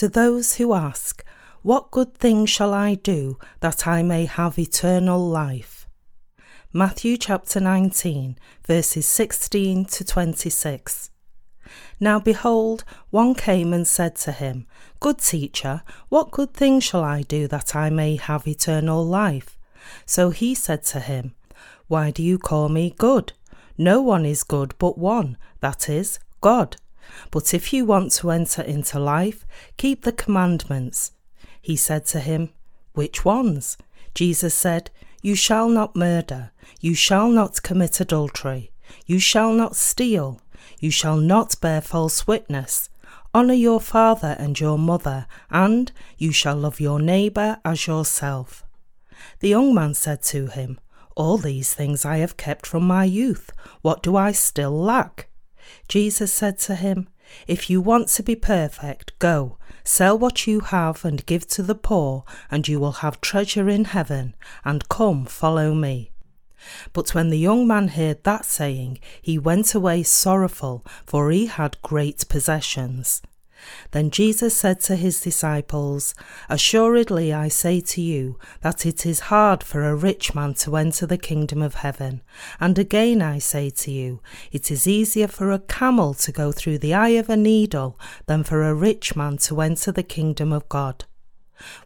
To those who ask, What good thing shall I do that I may have eternal life? Matthew chapter 19, verses 16 to 26. Now behold, one came and said to him, Good teacher, what good thing shall I do that I may have eternal life? So he said to him, Why do you call me good? No one is good but one, that is, God. But if you want to enter into life, keep the commandments. He said to him, Which ones? Jesus said, You shall not murder, you shall not commit adultery, you shall not steal, you shall not bear false witness. Honour your father and your mother, and you shall love your neighbour as yourself. The young man said to him, All these things I have kept from my youth. What do I still lack? Jesus said to him, If you want to be perfect, go, sell what you have and give to the poor, and you will have treasure in heaven, and come, follow me. But when the young man heard that saying, he went away sorrowful, for he had great possessions. Then Jesus said to his disciples, Assuredly I say to you that it is hard for a rich man to enter the kingdom of heaven. And again I say to you, it is easier for a camel to go through the eye of a needle than for a rich man to enter the kingdom of God.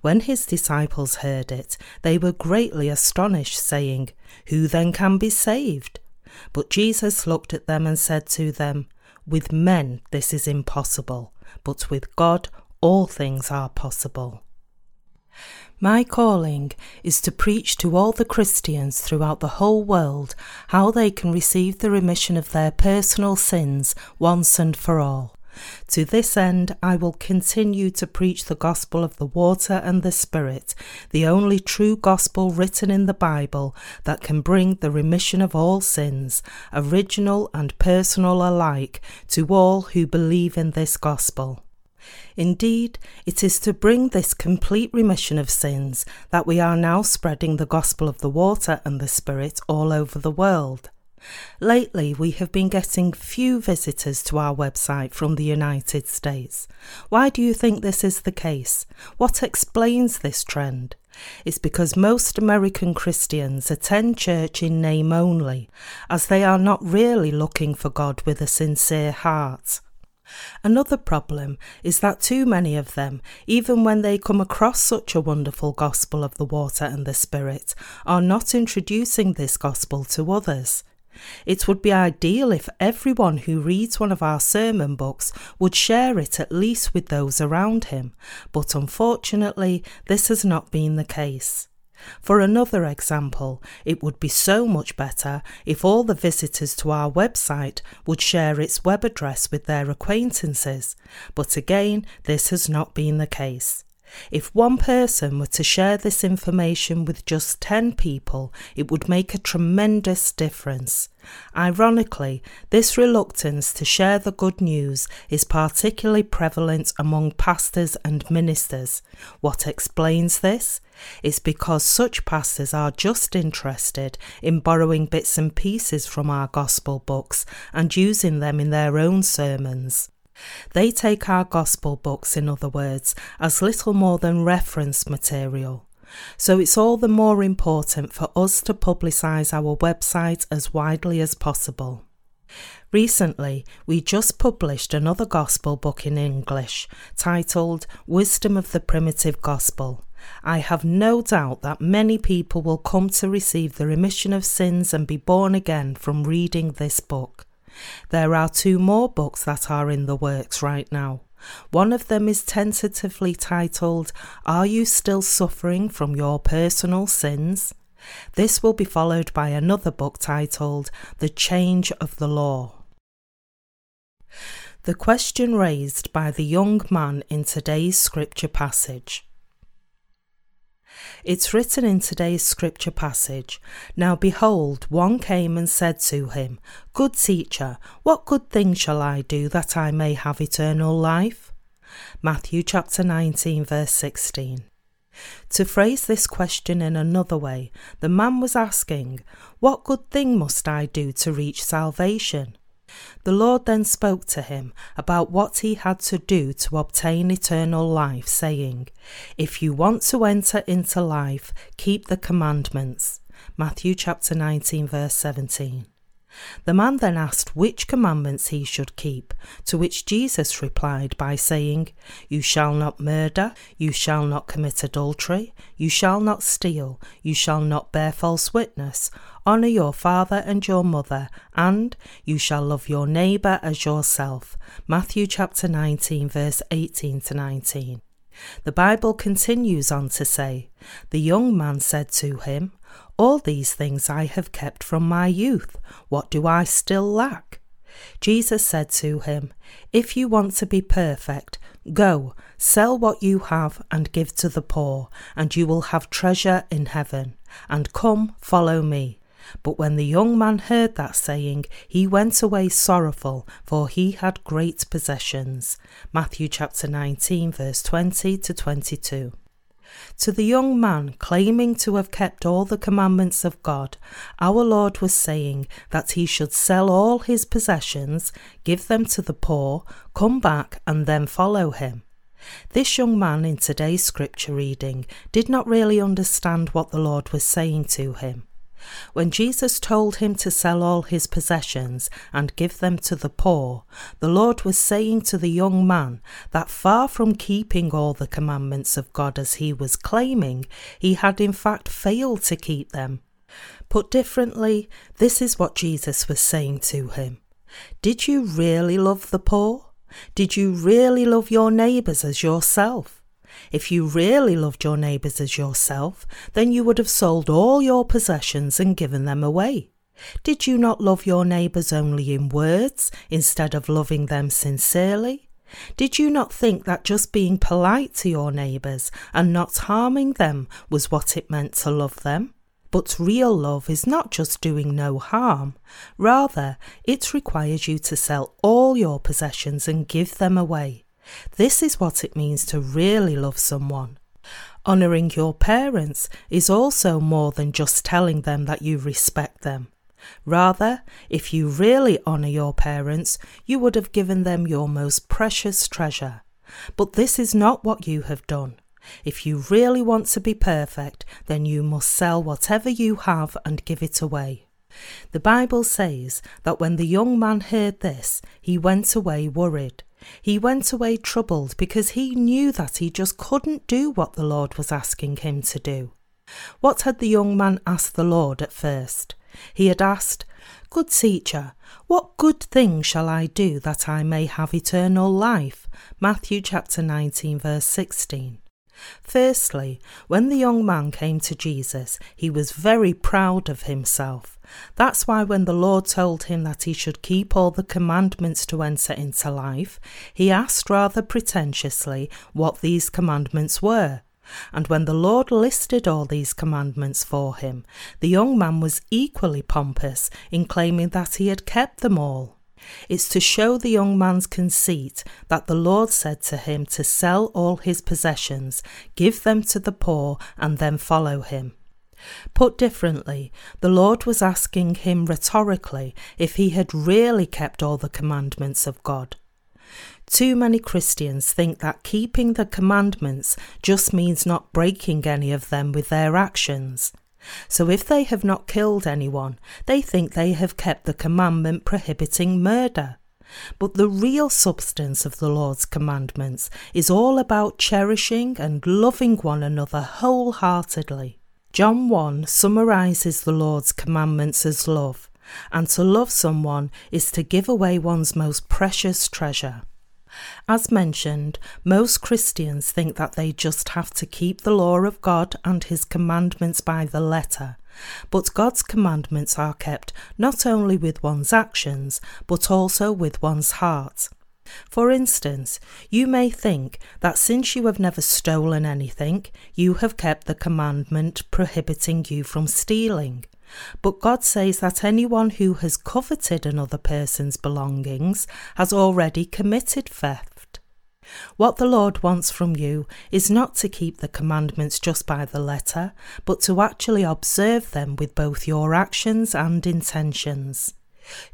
When his disciples heard it, they were greatly astonished, saying, Who then can be saved? But Jesus looked at them and said to them, With men this is impossible but with God all things are possible. My calling is to preach to all the Christians throughout the whole world how they can receive the remission of their personal sins once and for all. To this end, I will continue to preach the gospel of the water and the Spirit, the only true gospel written in the Bible that can bring the remission of all sins, original and personal alike, to all who believe in this gospel. Indeed, it is to bring this complete remission of sins that we are now spreading the gospel of the water and the Spirit all over the world. Lately, we have been getting few visitors to our website from the United States. Why do you think this is the case? What explains this trend? It's because most American Christians attend church in name only, as they are not really looking for God with a sincere heart. Another problem is that too many of them, even when they come across such a wonderful gospel of the water and the Spirit, are not introducing this gospel to others. It would be ideal if everyone who reads one of our sermon books would share it at least with those around him, but unfortunately, this has not been the case. For another example, it would be so much better if all the visitors to our website would share its web address with their acquaintances, but again, this has not been the case. If one person were to share this information with just 10 people, it would make a tremendous difference. Ironically, this reluctance to share the good news is particularly prevalent among pastors and ministers. What explains this? It's because such pastors are just interested in borrowing bits and pieces from our gospel books and using them in their own sermons. They take our gospel books, in other words, as little more than reference material. So it's all the more important for us to publicise our website as widely as possible. Recently, we just published another gospel book in English titled Wisdom of the Primitive Gospel. I have no doubt that many people will come to receive the remission of sins and be born again from reading this book. There are two more books that are in the works right now. One of them is tentatively titled, Are You Still Suffering from Your Personal Sins? This will be followed by another book titled, The Change of the Law. The question raised by the young man in today's scripture passage. It's written in today's scripture passage Now behold, one came and said to him, Good teacher, what good thing shall I do that I may have eternal life? Matthew chapter 19, verse 16. To phrase this question in another way, the man was asking, What good thing must I do to reach salvation? The Lord then spoke to him about what he had to do to obtain eternal life, saying, If you want to enter into life, keep the commandments. Matthew chapter 19, verse 17. The man then asked which commandments he should keep, to which Jesus replied by saying, You shall not murder, you shall not commit adultery, you shall not steal, you shall not bear false witness, honour your father and your mother, and you shall love your neighbour as yourself. Matthew chapter 19, verse 18 to 19. The Bible continues on to say, The young man said to him, all these things I have kept from my youth. What do I still lack? Jesus said to him, If you want to be perfect, go, sell what you have and give to the poor, and you will have treasure in heaven. And come, follow me. But when the young man heard that saying, he went away sorrowful, for he had great possessions. Matthew chapter 19, verse 20 to 22. To the young man claiming to have kept all the commandments of God, our Lord was saying that he should sell all his possessions, give them to the poor, come back, and then follow him. This young man in today's scripture reading did not really understand what the Lord was saying to him. When Jesus told him to sell all his possessions and give them to the poor, the Lord was saying to the young man that far from keeping all the commandments of God as he was claiming, he had in fact failed to keep them. Put differently, this is what Jesus was saying to him. Did you really love the poor? Did you really love your neighbours as yourself? If you really loved your neighbours as yourself, then you would have sold all your possessions and given them away. Did you not love your neighbours only in words instead of loving them sincerely? Did you not think that just being polite to your neighbours and not harming them was what it meant to love them? But real love is not just doing no harm. Rather, it requires you to sell all your possessions and give them away. This is what it means to really love someone. Honouring your parents is also more than just telling them that you respect them. Rather, if you really honour your parents, you would have given them your most precious treasure. But this is not what you have done. If you really want to be perfect, then you must sell whatever you have and give it away. The Bible says that when the young man heard this, he went away worried he went away troubled because he knew that he just couldn't do what the Lord was asking him to do. What had the young man asked the Lord at first? He had asked, Good teacher, what good thing shall I do that I may have eternal life? Matthew chapter 19, verse 16. Firstly, when the young man came to Jesus, he was very proud of himself. That's why when the Lord told him that he should keep all the commandments to enter into life, he asked rather pretentiously what these commandments were. And when the Lord listed all these commandments for him, the young man was equally pompous in claiming that he had kept them all. It's to show the young man's conceit that the Lord said to him to sell all his possessions, give them to the poor, and then follow him. Put differently, the Lord was asking him rhetorically if he had really kept all the commandments of God. Too many Christians think that keeping the commandments just means not breaking any of them with their actions. So if they have not killed anyone, they think they have kept the commandment prohibiting murder. But the real substance of the Lord's commandments is all about cherishing and loving one another wholeheartedly. John 1 summarizes the Lord's commandments as love, and to love someone is to give away one's most precious treasure. As mentioned, most Christians think that they just have to keep the law of God and His commandments by the letter. But God's commandments are kept not only with one's actions, but also with one's heart. For instance, you may think that since you have never stolen anything, you have kept the commandment prohibiting you from stealing. But God says that anyone who has coveted another person's belongings has already committed theft. What the Lord wants from you is not to keep the commandments just by the letter, but to actually observe them with both your actions and intentions.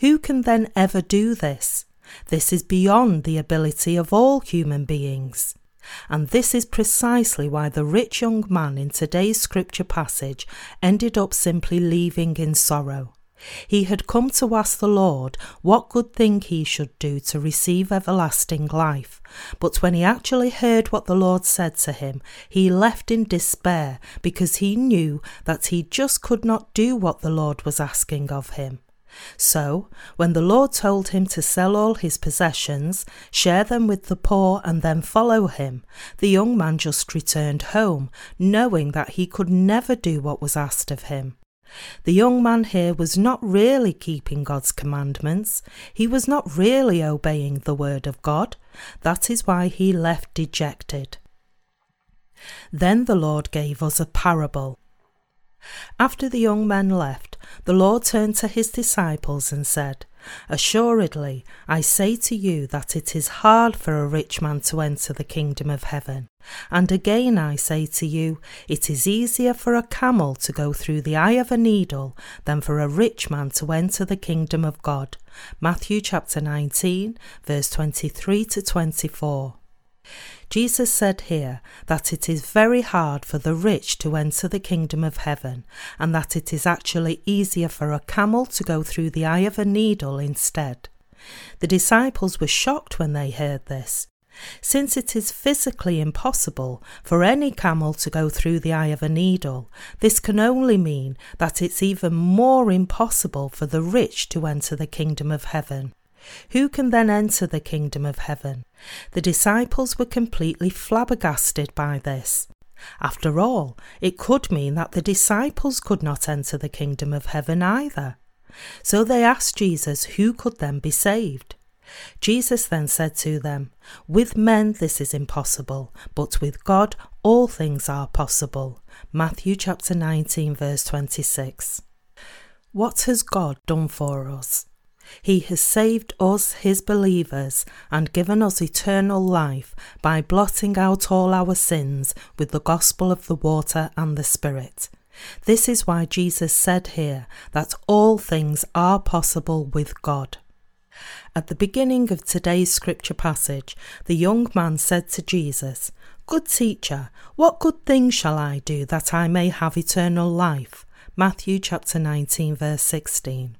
Who can then ever do this? This is beyond the ability of all human beings. And this is precisely why the rich young man in today's scripture passage ended up simply leaving in sorrow. He had come to ask the Lord what good thing he should do to receive everlasting life. But when he actually heard what the Lord said to him, he left in despair because he knew that he just could not do what the Lord was asking of him. So, when the Lord told him to sell all his possessions, share them with the poor, and then follow him, the young man just returned home, knowing that he could never do what was asked of him. The young man here was not really keeping God's commandments. He was not really obeying the word of God. That is why he left dejected. Then the Lord gave us a parable. After the young men left, the Lord turned to his disciples and said, Assuredly, I say to you that it is hard for a rich man to enter the kingdom of heaven. And again I say to you, it is easier for a camel to go through the eye of a needle than for a rich man to enter the kingdom of God. Matthew chapter 19, verse 23 to 24. Jesus said here that it is very hard for the rich to enter the kingdom of heaven, and that it is actually easier for a camel to go through the eye of a needle instead. The disciples were shocked when they heard this. Since it is physically impossible for any camel to go through the eye of a needle, this can only mean that it's even more impossible for the rich to enter the kingdom of heaven. Who can then enter the kingdom of heaven? The disciples were completely flabbergasted by this. After all, it could mean that the disciples could not enter the kingdom of heaven either. So they asked Jesus who could then be saved. Jesus then said to them, With men this is impossible, but with God all things are possible. Matthew chapter 19, verse 26. What has God done for us? He has saved us, his believers, and given us eternal life by blotting out all our sins with the gospel of the water and the Spirit. This is why Jesus said here that all things are possible with God. At the beginning of today's scripture passage, the young man said to Jesus, Good teacher, what good thing shall I do that I may have eternal life? Matthew chapter 19 verse 16.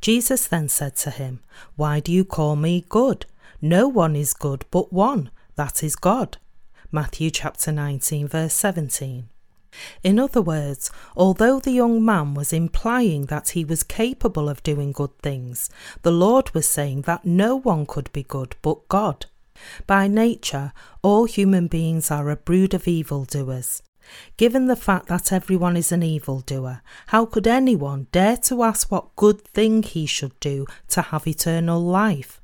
Jesus then said to him, Why do you call me good? No one is good but one, that is God. Matthew chapter 19, verse 17. In other words, although the young man was implying that he was capable of doing good things, the Lord was saying that no one could be good but God. By nature, all human beings are a brood of evildoers. Given the fact that everyone is an evildoer, how could anyone dare to ask what good thing he should do to have eternal life?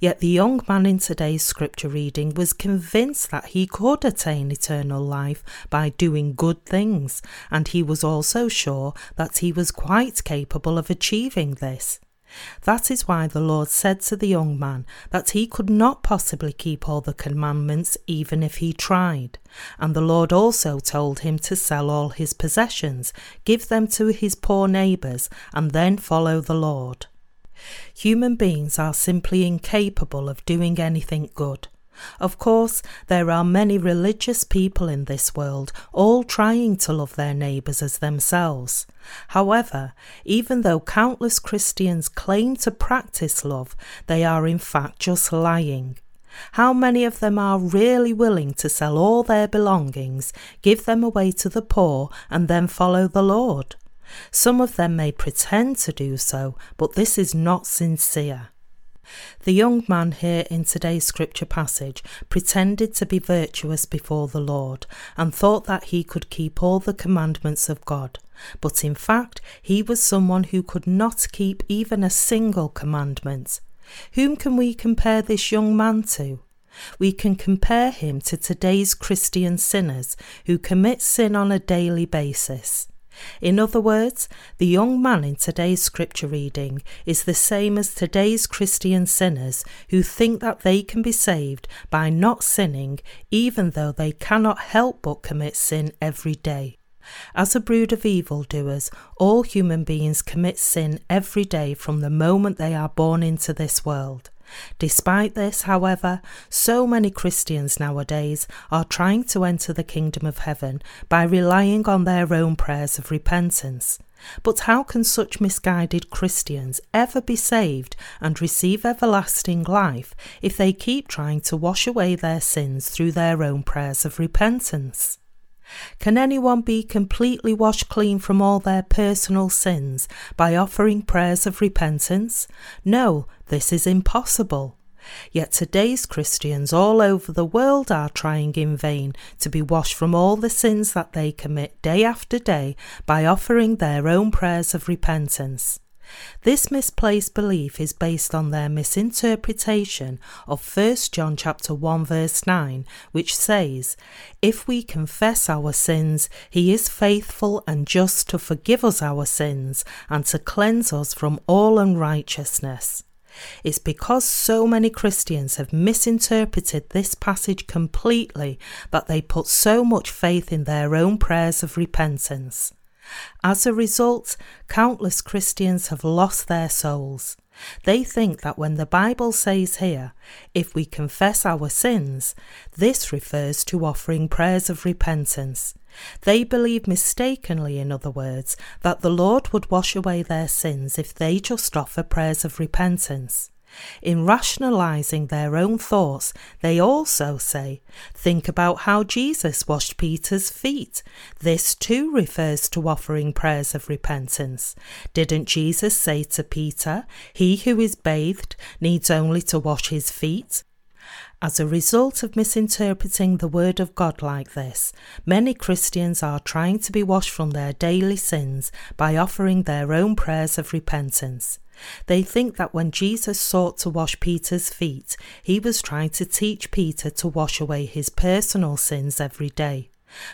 Yet the young man in today's scripture reading was convinced that he could attain eternal life by doing good things, and he was also sure that he was quite capable of achieving this. That is why the Lord said to the young man that he could not possibly keep all the commandments even if he tried. And the Lord also told him to sell all his possessions, give them to his poor neighbours, and then follow the Lord. Human beings are simply incapable of doing anything good. Of course, there are many religious people in this world, all trying to love their neighbours as themselves. However, even though countless Christians claim to practice love, they are in fact just lying. How many of them are really willing to sell all their belongings, give them away to the poor, and then follow the Lord? Some of them may pretend to do so, but this is not sincere. The young man here in today's scripture passage pretended to be virtuous before the Lord and thought that he could keep all the commandments of God, but in fact he was someone who could not keep even a single commandment. Whom can we compare this young man to? We can compare him to today's Christian sinners who commit sin on a daily basis. In other words, the young man in today's scripture reading is the same as today's Christian sinners who think that they can be saved by not sinning, even though they cannot help but commit sin every day. As a brood of evildoers, all human beings commit sin every day from the moment they are born into this world. Despite this, however, so many Christians nowadays are trying to enter the kingdom of heaven by relying on their own prayers of repentance. But how can such misguided Christians ever be saved and receive everlasting life if they keep trying to wash away their sins through their own prayers of repentance? Can anyone be completely washed clean from all their personal sins by offering prayers of repentance? No, this is impossible. Yet today's Christians all over the world are trying in vain to be washed from all the sins that they commit day after day by offering their own prayers of repentance. This misplaced belief is based on their misinterpretation of 1 John chapter 1 verse 9, which says, "If we confess our sins, he is faithful and just to forgive us our sins and to cleanse us from all unrighteousness." It's because so many Christians have misinterpreted this passage completely that they put so much faith in their own prayers of repentance. As a result, countless Christians have lost their souls. They think that when the Bible says here, if we confess our sins, this refers to offering prayers of repentance. They believe mistakenly, in other words, that the Lord would wash away their sins if they just offer prayers of repentance. In rationalizing their own thoughts, they also say, Think about how Jesus washed Peter's feet. This too refers to offering prayers of repentance. Didn't Jesus say to Peter, He who is bathed needs only to wash his feet? As a result of misinterpreting the Word of God like this, many Christians are trying to be washed from their daily sins by offering their own prayers of repentance. They think that when Jesus sought to wash Peter's feet, he was trying to teach Peter to wash away his personal sins every day.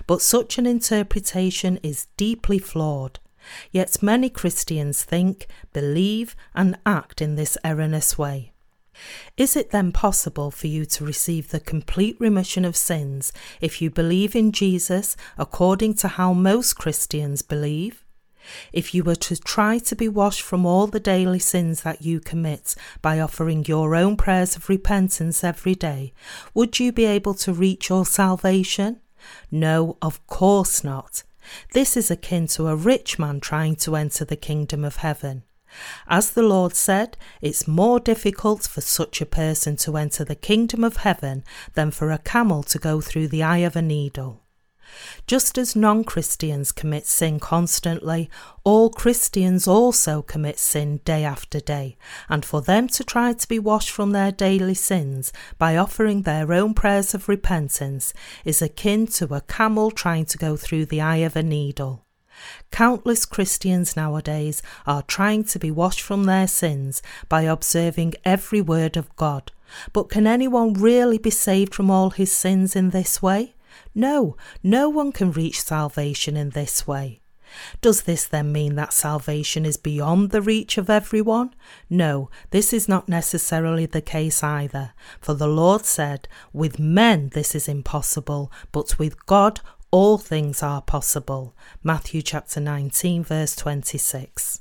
But such an interpretation is deeply flawed. Yet many Christians think, believe, and act in this erroneous way. Is it then possible for you to receive the complete remission of sins if you believe in Jesus according to how most Christians believe? If you were to try to be washed from all the daily sins that you commit by offering your own prayers of repentance every day, would you be able to reach your salvation? No, of course not. This is akin to a rich man trying to enter the kingdom of heaven. As the Lord said, it's more difficult for such a person to enter the kingdom of heaven than for a camel to go through the eye of a needle. Just as non Christians commit sin constantly, all Christians also commit sin day after day, and for them to try to be washed from their daily sins by offering their own prayers of repentance is akin to a camel trying to go through the eye of a needle. Countless Christians nowadays are trying to be washed from their sins by observing every word of God. But can anyone really be saved from all his sins in this way? No, no one can reach salvation in this way. Does this then mean that salvation is beyond the reach of everyone? No, this is not necessarily the case either. For the Lord said, With men this is impossible, but with God all things are possible. Matthew chapter 19, verse 26.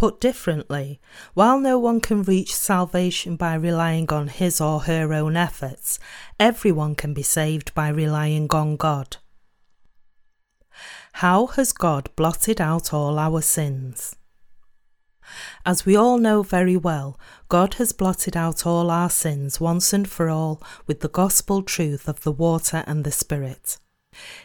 Put differently, while no one can reach salvation by relying on his or her own efforts, everyone can be saved by relying on God. How has God blotted out all our sins? As we all know very well, God has blotted out all our sins once and for all with the gospel truth of the water and the Spirit.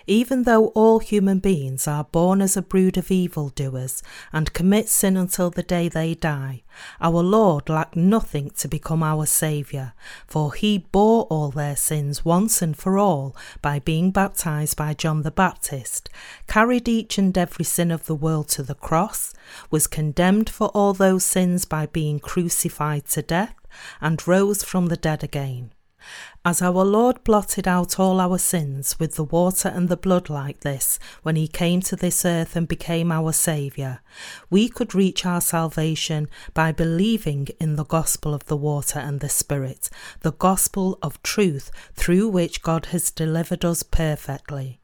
Even though all human beings are born as a brood of evildoers and commit sin until the day they die, our Lord lacked nothing to become our Saviour, for he bore all their sins once and for all by being baptized by John the Baptist, carried each and every sin of the world to the cross, was condemned for all those sins by being crucified to death, and rose from the dead again. As our Lord blotted out all our sins with the water and the blood like this when he came to this earth and became our Saviour, we could reach our salvation by believing in the gospel of the water and the Spirit, the gospel of truth through which God has delivered us perfectly.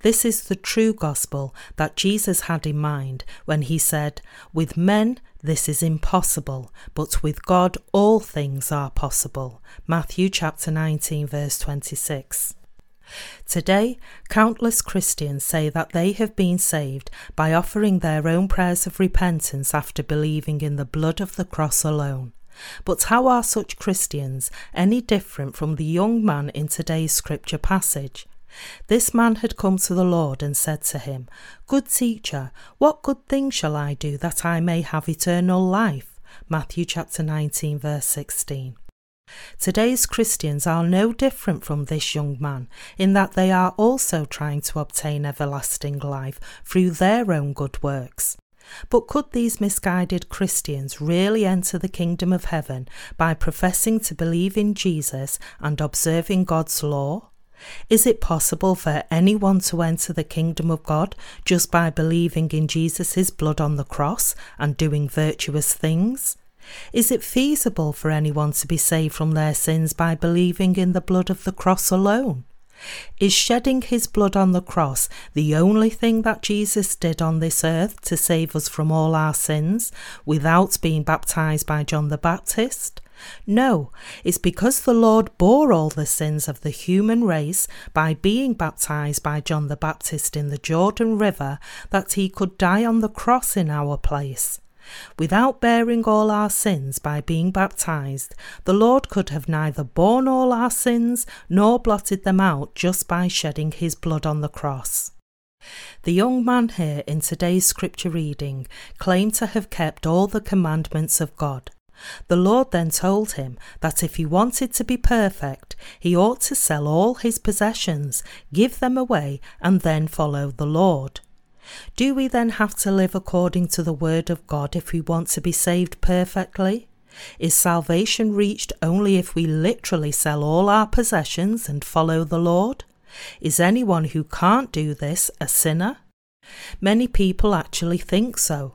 This is the true gospel that Jesus had in mind when he said, With men this is impossible, but with God all things are possible. Matthew chapter 19 verse 26. Today, countless Christians say that they have been saved by offering their own prayers of repentance after believing in the blood of the cross alone. But how are such Christians any different from the young man in today's scripture passage? This man had come to the Lord and said to him, Good teacher, what good thing shall I do that I may have eternal life? Matthew chapter 19 verse 16. Today's Christians are no different from this young man in that they are also trying to obtain everlasting life through their own good works. But could these misguided Christians really enter the kingdom of heaven by professing to believe in Jesus and observing God's law? Is it possible for anyone to enter the kingdom of God just by believing in Jesus' blood on the cross and doing virtuous things? Is it feasible for anyone to be saved from their sins by believing in the blood of the cross alone? Is shedding his blood on the cross the only thing that Jesus did on this earth to save us from all our sins without being baptized by John the Baptist? No, it's because the Lord bore all the sins of the human race by being baptized by John the Baptist in the Jordan River that he could die on the cross in our place. Without bearing all our sins by being baptized, the Lord could have neither borne all our sins nor blotted them out just by shedding his blood on the cross. The young man here in today's scripture reading claimed to have kept all the commandments of God. The Lord then told him that if he wanted to be perfect, he ought to sell all his possessions, give them away, and then follow the Lord. Do we then have to live according to the Word of God if we want to be saved perfectly? Is salvation reached only if we literally sell all our possessions and follow the Lord? Is anyone who can't do this a sinner? Many people actually think so.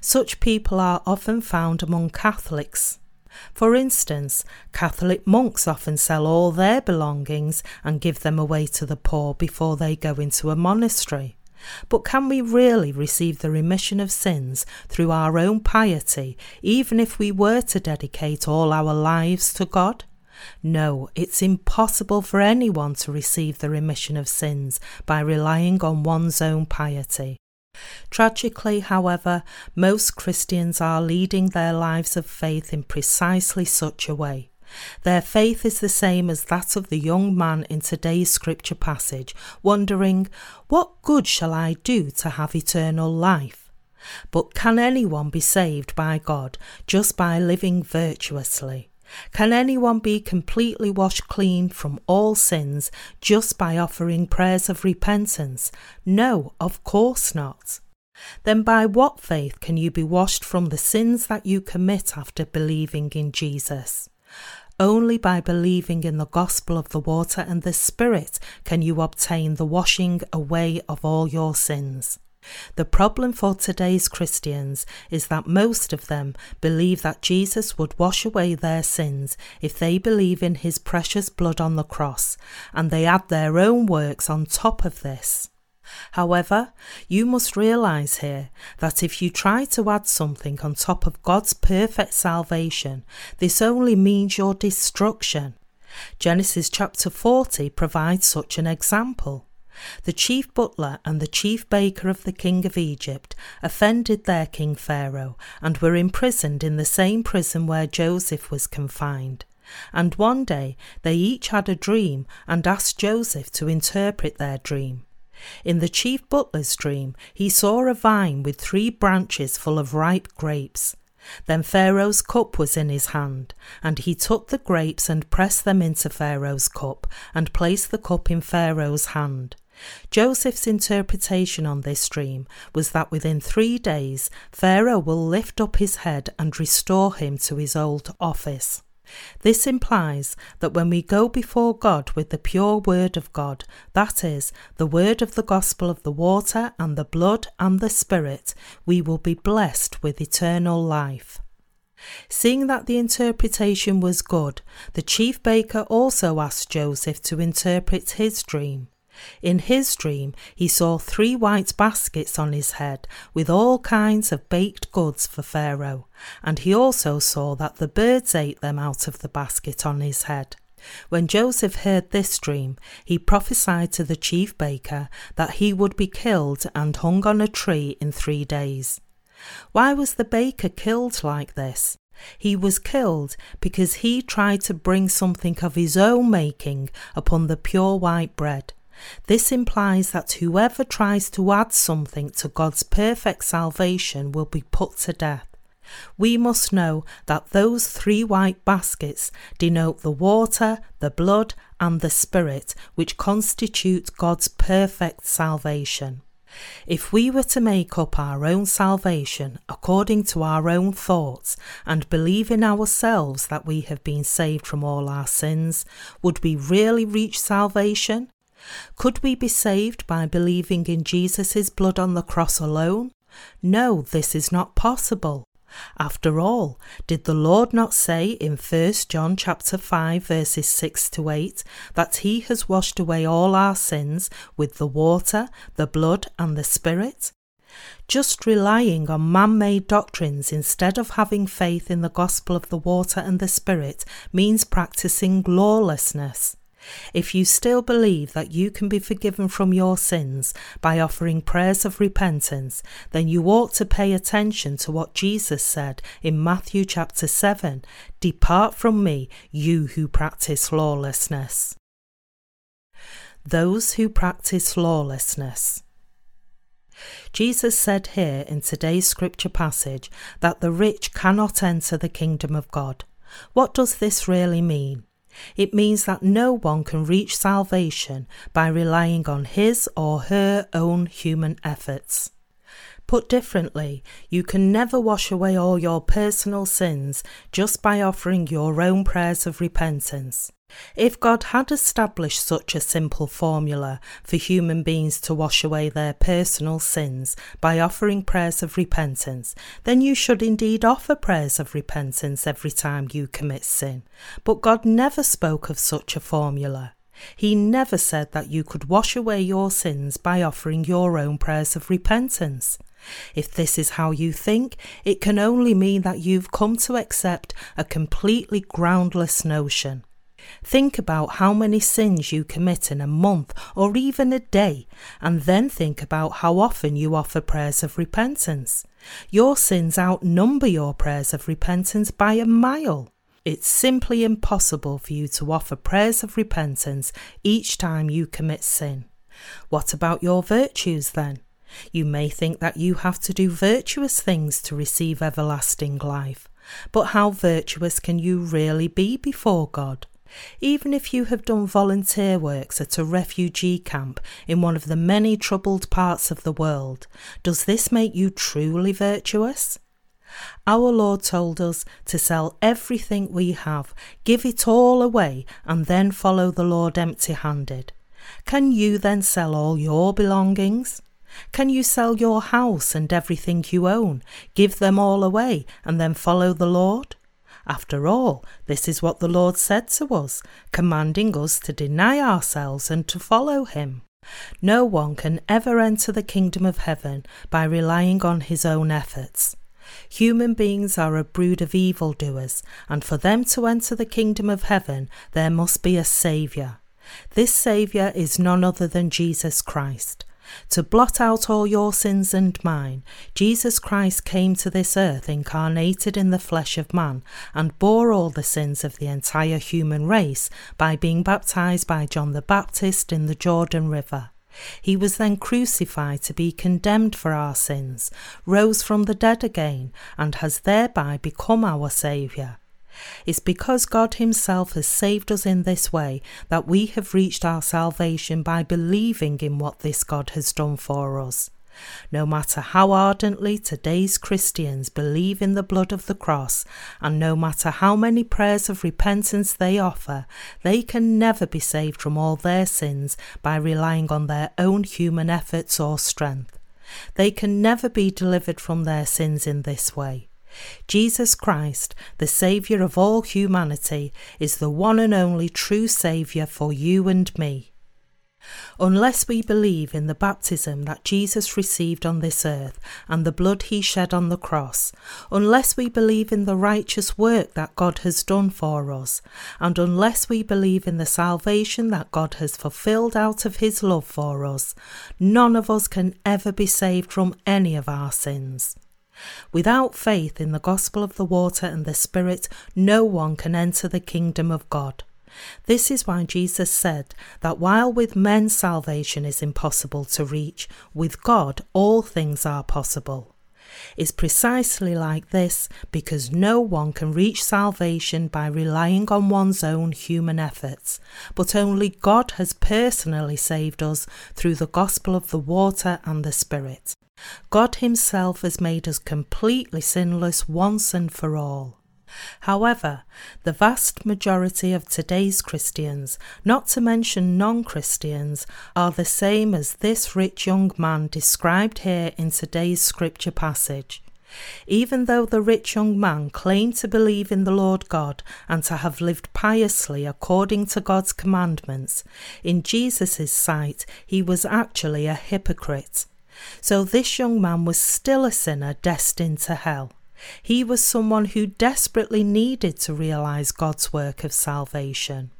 Such people are often found among Catholics. For instance, Catholic monks often sell all their belongings and give them away to the poor before they go into a monastery. But can we really receive the remission of sins through our own piety, even if we were to dedicate all our lives to God? No, it's impossible for anyone to receive the remission of sins by relying on one's own piety. Tragically, however, most Christians are leading their lives of faith in precisely such a way. Their faith is the same as that of the young man in today's scripture passage, wondering, What good shall I do to have eternal life? But can anyone be saved by God just by living virtuously? Can anyone be completely washed clean from all sins just by offering prayers of repentance? No, of course not. Then by what faith can you be washed from the sins that you commit after believing in Jesus? Only by believing in the gospel of the water and the Spirit can you obtain the washing away of all your sins. The problem for today's Christians is that most of them believe that Jesus would wash away their sins if they believe in his precious blood on the cross, and they add their own works on top of this. However, you must realize here that if you try to add something on top of God's perfect salvation, this only means your destruction. Genesis chapter 40 provides such an example. The chief butler and the chief baker of the king of Egypt offended their king Pharaoh and were imprisoned in the same prison where Joseph was confined. And one day they each had a dream and asked Joseph to interpret their dream. In the chief butler's dream, he saw a vine with three branches full of ripe grapes. Then Pharaoh's cup was in his hand, and he took the grapes and pressed them into Pharaoh's cup, and placed the cup in Pharaoh's hand. Joseph's interpretation on this dream was that within three days Pharaoh will lift up his head and restore him to his old office. This implies that when we go before God with the pure word of God, that is, the word of the gospel of the water and the blood and the Spirit, we will be blessed with eternal life. Seeing that the interpretation was good, the chief baker also asked Joseph to interpret his dream. In his dream, he saw three white baskets on his head with all kinds of baked goods for Pharaoh, and he also saw that the birds ate them out of the basket on his head. When Joseph heard this dream, he prophesied to the chief baker that he would be killed and hung on a tree in three days. Why was the baker killed like this? He was killed because he tried to bring something of his own making upon the pure white bread. This implies that whoever tries to add something to God's perfect salvation will be put to death. We must know that those three white baskets denote the water, the blood, and the Spirit, which constitute God's perfect salvation. If we were to make up our own salvation according to our own thoughts and believe in ourselves that we have been saved from all our sins, would we really reach salvation? Could we be saved by believing in Jesus' blood on the cross alone? No, this is not possible. After all, did the Lord not say in 1 John chapter 5 verses 6 to 8 that he has washed away all our sins with the water, the blood and the spirit? Just relying on man-made doctrines instead of having faith in the gospel of the water and the spirit means practicing lawlessness. If you still believe that you can be forgiven from your sins by offering prayers of repentance, then you ought to pay attention to what Jesus said in Matthew chapter 7 Depart from me, you who practice lawlessness. Those who practice lawlessness. Jesus said here in today's scripture passage that the rich cannot enter the kingdom of God. What does this really mean? It means that no one can reach salvation by relying on his or her own human efforts. Put differently, you can never wash away all your personal sins just by offering your own prayers of repentance. If God had established such a simple formula for human beings to wash away their personal sins by offering prayers of repentance, then you should indeed offer prayers of repentance every time you commit sin. But God never spoke of such a formula. He never said that you could wash away your sins by offering your own prayers of repentance. If this is how you think, it can only mean that you've come to accept a completely groundless notion. Think about how many sins you commit in a month or even a day, and then think about how often you offer prayers of repentance. Your sins outnumber your prayers of repentance by a mile. It's simply impossible for you to offer prayers of repentance each time you commit sin. What about your virtues then? You may think that you have to do virtuous things to receive everlasting life, but how virtuous can you really be before God? Even if you have done volunteer works at a refugee camp in one of the many troubled parts of the world, does this make you truly virtuous? Our Lord told us to sell everything we have, give it all away, and then follow the Lord empty handed. Can you then sell all your belongings? Can you sell your house and everything you own, give them all away, and then follow the Lord? After all, this is what the Lord said to us, commanding us to deny ourselves and to follow Him. No one can ever enter the kingdom of heaven by relying on his own efforts. Human beings are a brood of evildoers, and for them to enter the kingdom of heaven, there must be a Saviour. This Saviour is none other than Jesus Christ. To blot out all your sins and mine, Jesus Christ came to this earth incarnated in the flesh of man and bore all the sins of the entire human race by being baptized by John the Baptist in the Jordan River. He was then crucified to be condemned for our sins, rose from the dead again, and has thereby become our Saviour. It's because God Himself has saved us in this way that we have reached our salvation by believing in what this God has done for us. No matter how ardently today's Christians believe in the blood of the cross, and no matter how many prayers of repentance they offer, they can never be saved from all their sins by relying on their own human efforts or strength. They can never be delivered from their sins in this way. Jesus Christ, the Saviour of all humanity, is the one and only true Saviour for you and me. Unless we believe in the baptism that Jesus received on this earth and the blood he shed on the cross, unless we believe in the righteous work that God has done for us, and unless we believe in the salvation that God has fulfilled out of his love for us, none of us can ever be saved from any of our sins. Without faith in the gospel of the water and the Spirit, no one can enter the kingdom of God. This is why Jesus said that while with men salvation is impossible to reach, with God all things are possible. It's precisely like this because no one can reach salvation by relying on one's own human efforts, but only God has personally saved us through the gospel of the water and the Spirit. God Himself has made us completely sinless once and for all. However, the vast majority of today's Christians, not to mention non Christians, are the same as this rich young man described here in today's scripture passage. Even though the rich young man claimed to believe in the Lord God and to have lived piously according to God's commandments, in Jesus' sight he was actually a hypocrite. So this young man was still a sinner destined to hell. He was someone who desperately needed to realize God's work of salvation.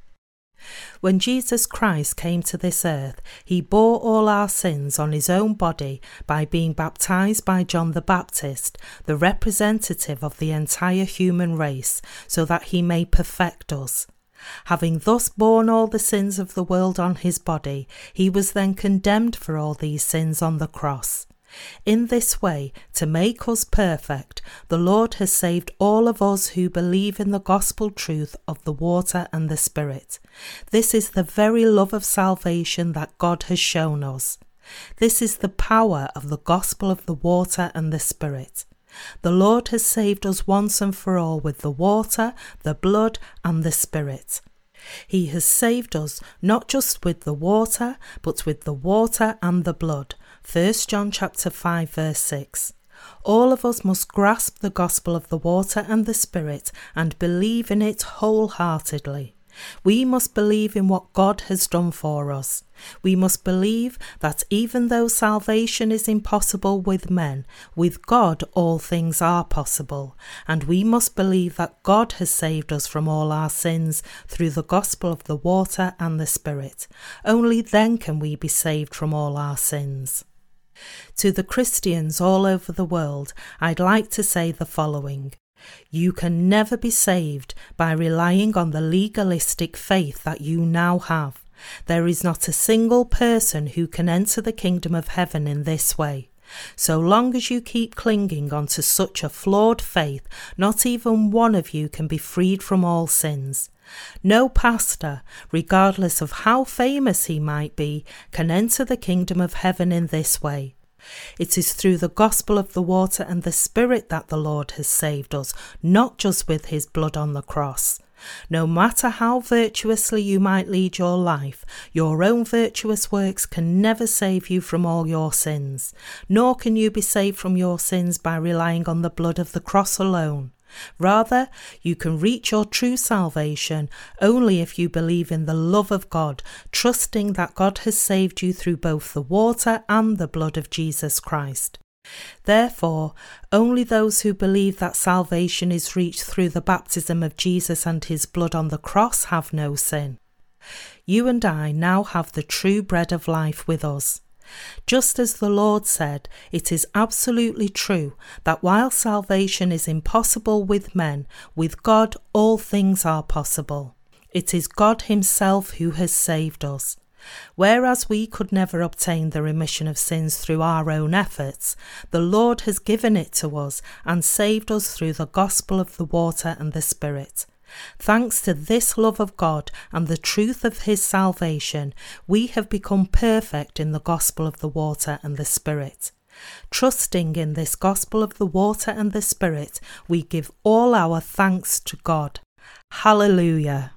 When Jesus Christ came to this earth, he bore all our sins on his own body by being baptized by John the Baptist, the representative of the entire human race, so that he may perfect us. Having thus borne all the sins of the world on his body, he was then condemned for all these sins on the cross. In this way, to make us perfect, the Lord has saved all of us who believe in the gospel truth of the water and the Spirit. This is the very love of salvation that God has shown us. This is the power of the gospel of the water and the Spirit. The Lord has saved us once and for all with the water, the blood, and the Spirit. He has saved us not just with the water, but with the water and the blood. 1 John chapter 5 verse 6. All of us must grasp the gospel of the water and the spirit and believe in it wholeheartedly. We must believe in what God has done for us. We must believe that even though salvation is impossible with men, with God all things are possible. And we must believe that God has saved us from all our sins through the gospel of the water and the Spirit. Only then can we be saved from all our sins. To the Christians all over the world, I'd like to say the following. You can never be saved by relying on the legalistic faith that you now have. There is not a single person who can enter the kingdom of heaven in this way. So long as you keep clinging onto such a flawed faith, not even one of you can be freed from all sins. No pastor, regardless of how famous he might be, can enter the kingdom of heaven in this way. It is through the gospel of the water and the Spirit that the Lord has saved us, not just with his blood on the cross. No matter how virtuously you might lead your life, your own virtuous works can never save you from all your sins, nor can you be saved from your sins by relying on the blood of the cross alone. Rather, you can reach your true salvation only if you believe in the love of God, trusting that God has saved you through both the water and the blood of Jesus Christ. Therefore, only those who believe that salvation is reached through the baptism of Jesus and his blood on the cross have no sin. You and I now have the true bread of life with us. Just as the Lord said, it is absolutely true that while salvation is impossible with men, with God all things are possible. It is God Himself who has saved us. Whereas we could never obtain the remission of sins through our own efforts, the Lord has given it to us and saved us through the gospel of the water and the Spirit. Thanks to this love of God and the truth of His salvation, we have become perfect in the gospel of the water and the Spirit. Trusting in this gospel of the water and the Spirit, we give all our thanks to God. Hallelujah.